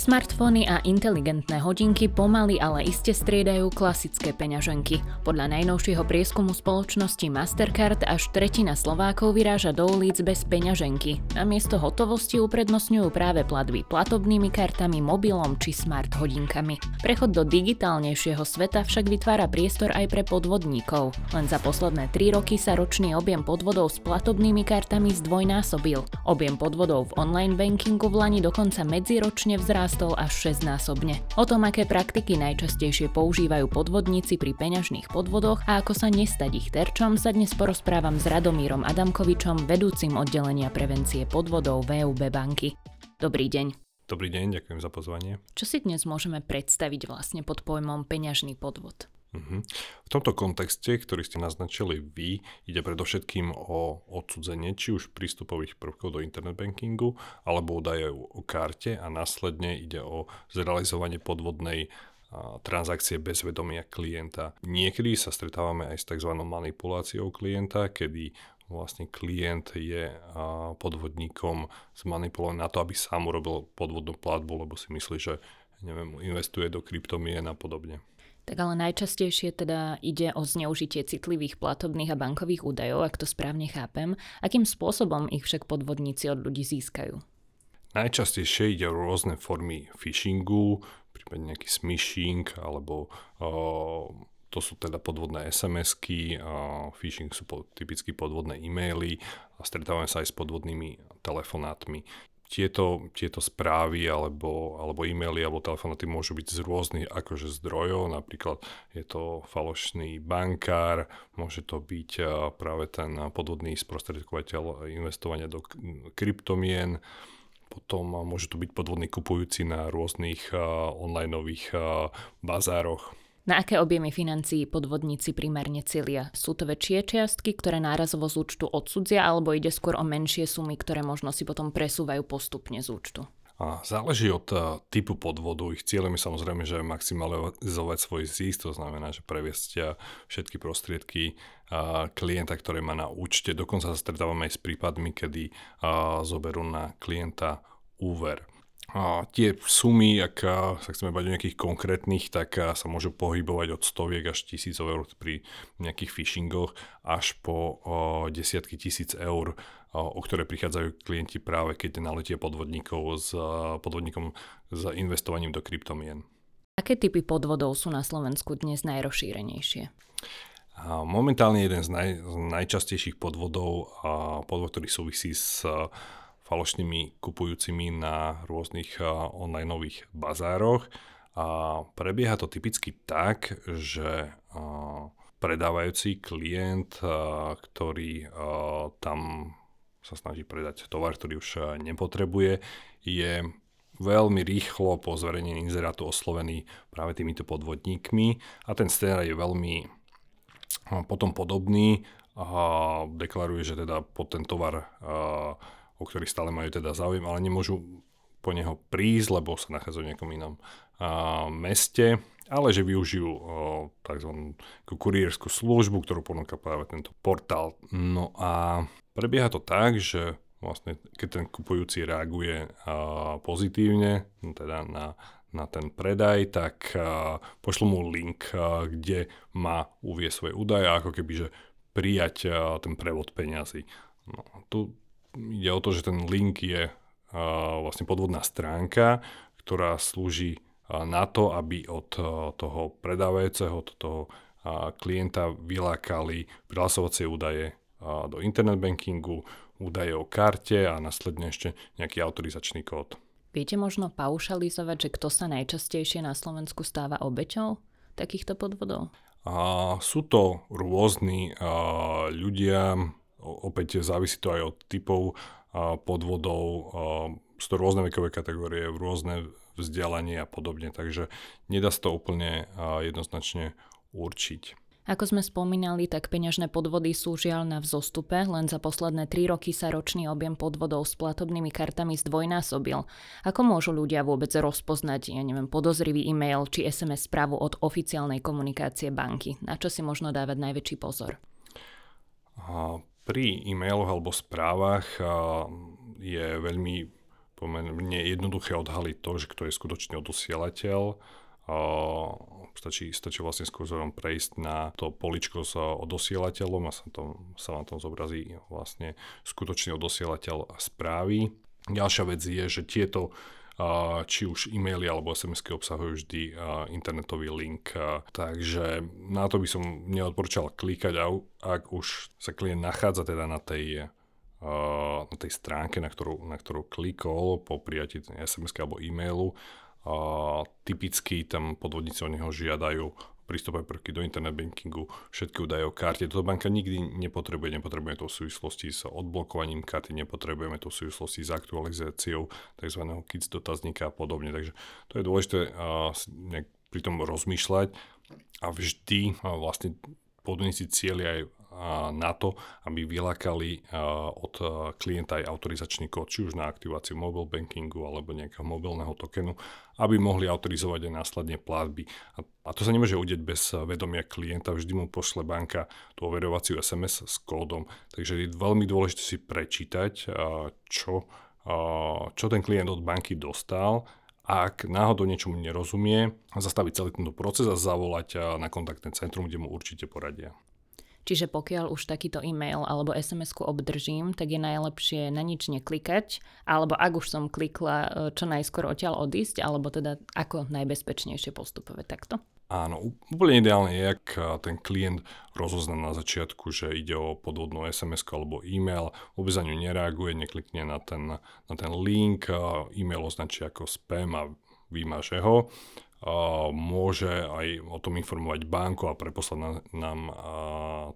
Smartfóny a inteligentné hodinky pomaly, ale iste striedajú klasické peňaženky. Podľa najnovšieho prieskumu spoločnosti Mastercard až tretina Slovákov vyráža do ulic bez peňaženky. Na miesto hotovosti uprednostňujú práve platby platobnými kartami, mobilom či smart hodinkami. Prechod do digitálnejšieho sveta však vytvára priestor aj pre podvodníkov. Len za posledné 3 roky sa ročný objem podvodov s platobnými kartami zdvojnásobil. Objem podvodov v online bankingu v Lani dokonca medziročne vzrástol 6 až 6 násobne. O tom, aké praktiky najčastejšie používajú podvodníci pri peňažných podvodoch a ako sa nestať ich terčom, sa dnes porozprávam s Radomírom Adamkovičom, vedúcim oddelenia prevencie podvodov VUB banky. Dobrý deň. Dobrý deň, ďakujem za pozvanie. Čo si dnes môžeme predstaviť vlastne pod pojmom peňažný podvod? Uh-huh. V tomto kontexte, ktorý ste naznačili vy, ide predovšetkým o odsudzenie či už prístupových prvkov do internet bankingu alebo údaje o karte a následne ide o zrealizovanie podvodnej transakcie bez vedomia klienta. Niekedy sa stretávame aj s tzv. manipuláciou klienta, kedy vlastne klient je podvodníkom zmanipulovaný na to, aby sám urobil podvodnú platbu, lebo si myslí, že neviem, investuje do kryptomien a podobne. Tak ale najčastejšie teda ide o zneužitie citlivých platobných a bankových údajov, ak to správne chápem. Akým spôsobom ich však podvodníci od ľudí získajú? Najčastejšie ide o rôzne formy phishingu, prípadne nejaký smishing, alebo o, to sú teda podvodné SMS-ky, phishing sú po, typicky podvodné e-maily a stretávame sa aj s podvodnými telefonátmi tieto, tieto správy alebo, alebo e-maily alebo telefonáty môžu byť z rôznych akože zdrojov, napríklad je to falošný bankár, môže to byť práve ten podvodný sprostredkovateľ investovania do kryptomien, potom môže to byť podvodný kupujúci na rôznych online bazároch. Na aké objemy financií podvodníci primárne cilia? Sú to väčšie čiastky, ktoré nárazovo z účtu odsudzia, alebo ide skôr o menšie sumy, ktoré možno si potom presúvajú postupne z účtu? Záleží od uh, typu podvodu. Ich cieľom je samozrejme, že maximalizovať svoj zisk, to znamená, že previesť všetky prostriedky uh, klienta, ktoré má na účte. Dokonca sa stretávame aj s prípadmi, kedy zoberú na klienta úver. A tie sumy, ak sa chceme bať o nejakých konkrétnych, tak sa môžu pohybovať od stoviek až tisícov eur pri nejakých phishingoch až po desiatky tisíc eur, o, ktoré prichádzajú klienti práve keď naletie podvodníkov s podvodníkom s investovaním do kryptomien. Aké typy podvodov sú na Slovensku dnes najrozšírenejšie? Momentálne jeden z, naj, z najčastejších podvodov, podvod, ktorý súvisí s falošnými kupujúcimi na rôznych online bazároch. A prebieha to typicky tak, že predávajúci klient, ktorý tam sa snaží predať tovar, ktorý už nepotrebuje, je veľmi rýchlo po zverejnení inzerátu oslovený práve týmito podvodníkmi a ten scenár je veľmi potom podobný a deklaruje, že teda pod ten tovar o ktorý stále majú teda záujem, ale nemôžu po neho prísť, lebo sa nachádzajú v nejakom inom a, meste, ale že využijú o, tzv. kuriérskú službu, ktorú ponúka práve tento portál. No a prebieha to tak, že vlastne keď ten kupujúci reaguje a, pozitívne, teda na, na ten predaj, tak a, pošlu mu link, a, kde má uvieť svoje údaje, ako keby, že prijať a, ten prevod peňazí. No, tu ide o to, že ten link je vlastne podvodná stránka, ktorá slúži na to, aby od toho predávajúceho, od toho klienta vylákali prihlasovacie údaje do internet bankingu, údaje o karte a následne ešte nejaký autorizačný kód. Viete možno paušalizovať, že kto sa najčastejšie na Slovensku stáva obeťou takýchto podvodov? A sú to rôzni ľudia, opäť závisí to aj od typov podvodov, sú to rôzne vekové kategórie, rôzne vzdialenie a podobne, takže nedá sa to úplne jednoznačne určiť. Ako sme spomínali, tak peňažné podvody sú žiaľ na vzostupe, len za posledné 3 roky sa ročný objem podvodov s platobnými kartami zdvojnásobil. Ako môžu ľudia vôbec rozpoznať, ja neviem, podozrivý e-mail či SMS správu od oficiálnej komunikácie banky? Na čo si možno dávať najväčší pozor? Pri e-mailoch alebo správach je veľmi pomerne jednoduché odhaliť to, že kto je skutočne odosielateľ. Stačí, stačí vlastne skôr prejsť na to poličko s odosielateľom a sa, to, sa vám tam zobrazí vlastne skutočný odosielateľ správy. Ďalšia vec je, že tieto či už e-maily alebo SMS-ky obsahujú vždy internetový link. Takže na to by som neodporúčal klikať, ak už sa klient nachádza teda na tej na tej stránke, na ktorú, na ktorú klikol po prijatí SMS alebo e-mailu. Typicky tam podvodníci od neho žiadajú prístupové prvky do internet bankingu, všetky údaje o karte. Toto banka nikdy nepotrebuje, nepotrebujeme to v súvislosti s odblokovaním karty, nepotrebujeme to v súvislosti s aktualizáciou tzv. KIC dotazníka a podobne. Takže to je dôležité uh, pri tom rozmýšľať a vždy uh, vlastne podvodníci cieľia aj na to, aby vylákali od klienta aj autorizačný kód, či už na aktiváciu mobile bankingu alebo nejakého mobilného tokenu, aby mohli autorizovať aj následne platby. A to sa nemôže udeť bez vedomia klienta, vždy mu pošle banka tú overovaciu SMS s kódom. Takže je veľmi dôležité si prečítať, čo, čo ten klient od banky dostal, ak náhodou niečomu nerozumie, zastaviť celý tento proces a zavolať na kontaktné centrum, kde mu určite poradia. Čiže pokiaľ už takýto e-mail alebo SMS-ku obdržím, tak je najlepšie na nič neklikať, alebo ak už som klikla, e, čo najskôr odtiaľ odísť, alebo teda ako najbezpečnejšie postupovať takto? Áno, úplne ideálne je, ak e, ten klient rozozná na začiatku, že ide o podvodnú sms alebo e-mail, vôbec za ňu nereaguje, neklikne na ten, na ten link, e, e-mail označí ako spam a vymaže ho môže aj o tom informovať banku a preposlať nám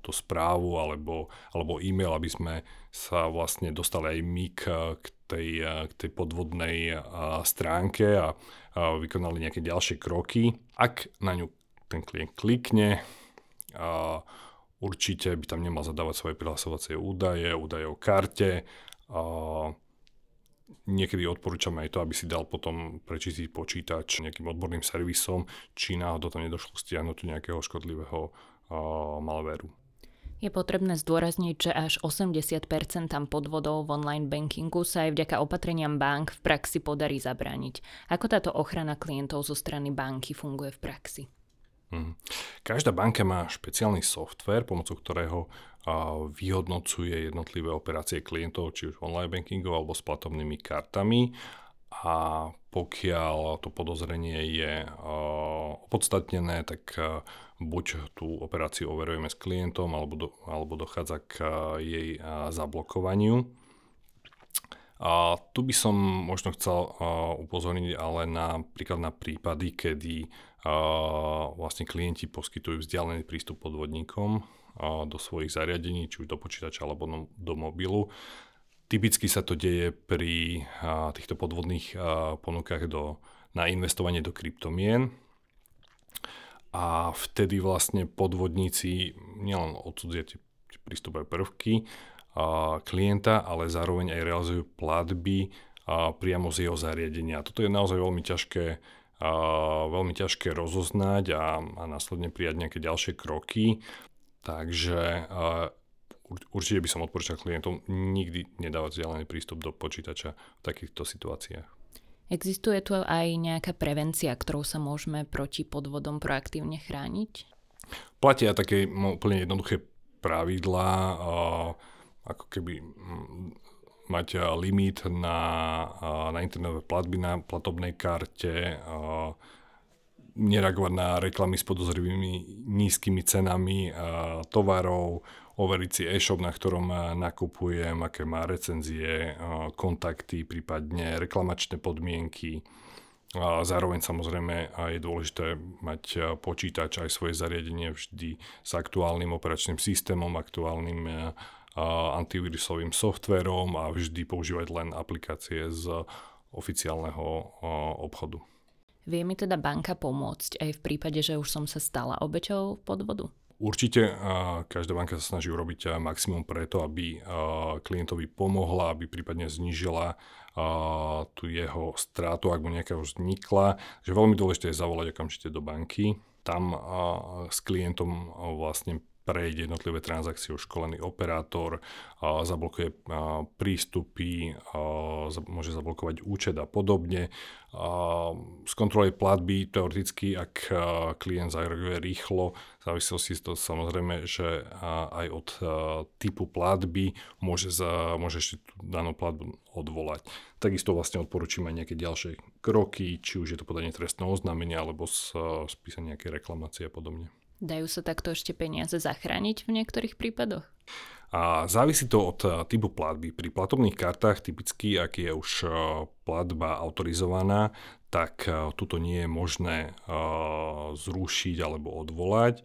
tú správu alebo, alebo e-mail, aby sme sa vlastne dostali aj my k, tej, k tej podvodnej stránke a, vykonali nejaké ďalšie kroky. Ak na ňu ten klient klikne, určite by tam nemal zadávať svoje prihlasovacie údaje, údaje o karte, Niekedy odporúčame aj to, aby si dal potom prečistiť počítač nejakým odborným servisom, či náhodou to nedošlo stiahnuť nejakého škodlivého uh, malvéru. Je potrebné zdôrazniť, že až 80% tam podvodov v online bankingu sa aj vďaka opatreniam bank v praxi podarí zabrániť. Ako táto ochrana klientov zo strany banky funguje v praxi? Hmm. Každá banka má špeciálny software, pomocou ktorého vyhodnocuje jednotlivé operácie klientov, či už online bankingu alebo s platobnými kartami a pokiaľ to podozrenie je opodstatnené, tak buď tú operáciu overujeme s klientom alebo, do, alebo dochádza k jej zablokovaniu. A tu by som možno chcel upozorniť ale napríklad na prípady, kedy vlastne klienti poskytujú vzdialený prístup podvodníkom do svojich zariadení, či už do počítača alebo no, do mobilu. Typicky sa to deje pri týchto podvodných ponukách do, na investovanie do kryptomien. A vtedy vlastne podvodníci nielen odsudzia tie prístupové prvky klienta, ale zároveň aj realizujú platby priamo z jeho zariadenia. Toto je naozaj veľmi ťažké, veľmi ťažké rozoznať a, a následne prijať nejaké ďalšie kroky. Takže určite by som odporúčal klientom nikdy nedávať vzdialený prístup do počítača v takýchto situáciách. Existuje tu aj nejaká prevencia, ktorou sa môžeme proti podvodom proaktívne chrániť? Platia také úplne jednoduché pravidlá, ako keby mať limit na, na internetové platby na platobnej karte, nereagovať na reklamy s podozrivými nízkymi cenami tovarov, overiť si e-shop, na ktorom nakupujem, aké má recenzie, kontakty, prípadne reklamačné podmienky. Zároveň samozrejme je dôležité mať počítač aj svoje zariadenie vždy s aktuálnym operačným systémom, aktuálnym antivírusovým softverom a vždy používať len aplikácie z oficiálneho obchodu. Vie mi teda banka pomôcť aj v prípade, že už som sa stala obeťou podvodu? Určite každá banka sa snaží urobiť maximum preto, aby klientovi pomohla, aby prípadne znížila tú jeho strátu, ak mu nejaká už vznikla. Že veľmi dôležité je zavolať okamžite do banky. Tam s klientom vlastne prejde jednotlivé transakcie už školený operátor, zablokuje prístupy, môže zablokovať účet a podobne. A, skontroluje platby teoreticky, ak klient zareaguje rýchlo, v závislosti to samozrejme, že aj od typu platby môže, za, môže ešte danú platbu odvolať. Takisto vlastne odporúčime nejaké ďalšie kroky, či už je to podanie trestného oznámenia alebo spísanie nejaké reklamácie a podobne. Dajú sa takto ešte peniaze zachrániť v niektorých prípadoch? A závisí to od eh, typu platby. Pri platobných kartách typicky, ak je už eh, platba autorizovaná, tak eh, tuto nie je možné zrušiť alebo odvolať.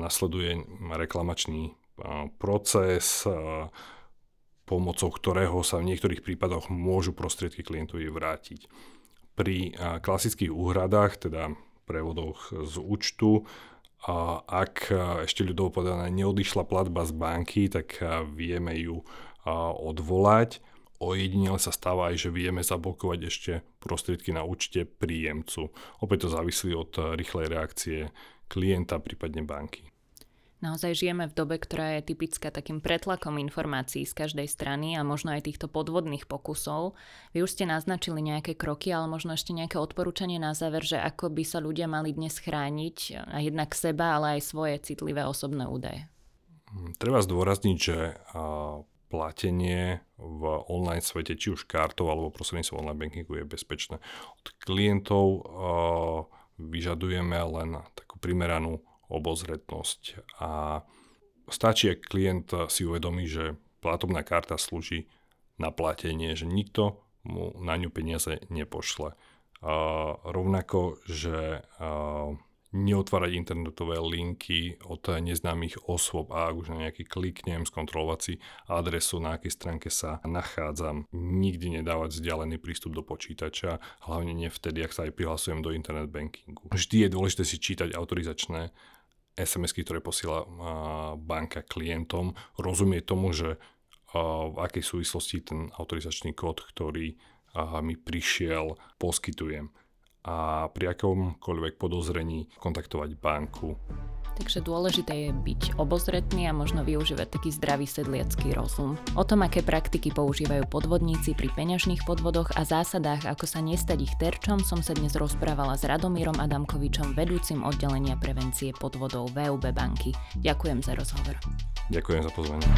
Nasleduje reklamačný proces, pomocou ktorého sa v niektorých prípadoch môžu prostriedky klientovi vrátiť. Pri klasických úhradách, teda prevodoch z účtu, ak e, ešte ľudovo povedané neodišla platba z banky, tak e, vieme ju e, odvolať. Ojedinele sa stáva aj, že vieme zablokovať ešte prostriedky na účte príjemcu. Opäť to závislí od rýchlej reakcie klienta, prípadne banky. Naozaj žijeme v dobe, ktorá je typická takým pretlakom informácií z každej strany a možno aj týchto podvodných pokusov. Vy už ste naznačili nejaké kroky, ale možno ešte nejaké odporúčanie na záver, že ako by sa ľudia mali dnes chrániť a jednak seba, ale aj svoje citlivé osobné údaje. Treba zdôrazniť, že platenie v online svete, či už kartou alebo prostredníctvom online bankingu je bezpečné. Od klientov vyžadujeme len takú primeranú obozretnosť. A stačí, ak klient si uvedomí, že platobná karta slúži na platenie, že nikto mu na ňu peniaze nepošle. A rovnako, že a, neotvárať internetové linky od neznámych osôb a ak už na nejaký kliknem, skontrolovať si adresu, na akej stránke sa nachádzam. Nikdy nedávať vzdialený prístup do počítača, hlavne nie vtedy, ak sa aj prihlasujem do internet bankingu. Vždy je dôležité si čítať autorizačné SMS-ky, ktoré posiela banka klientom, rozumie tomu, že v akej súvislosti ten autorizačný kód, ktorý mi prišiel, poskytujem. A pri akomkoľvek podozrení kontaktovať banku Takže dôležité je byť obozretný a možno využívať taký zdravý sedliacký rozum. O tom, aké praktiky používajú podvodníci pri peňažných podvodoch a zásadách, ako sa nestať ich terčom, som sa dnes rozprávala s Radomírom Adamkovičom, vedúcim oddelenia prevencie podvodov VUB banky. Ďakujem za rozhovor. Ďakujem za pozvanie.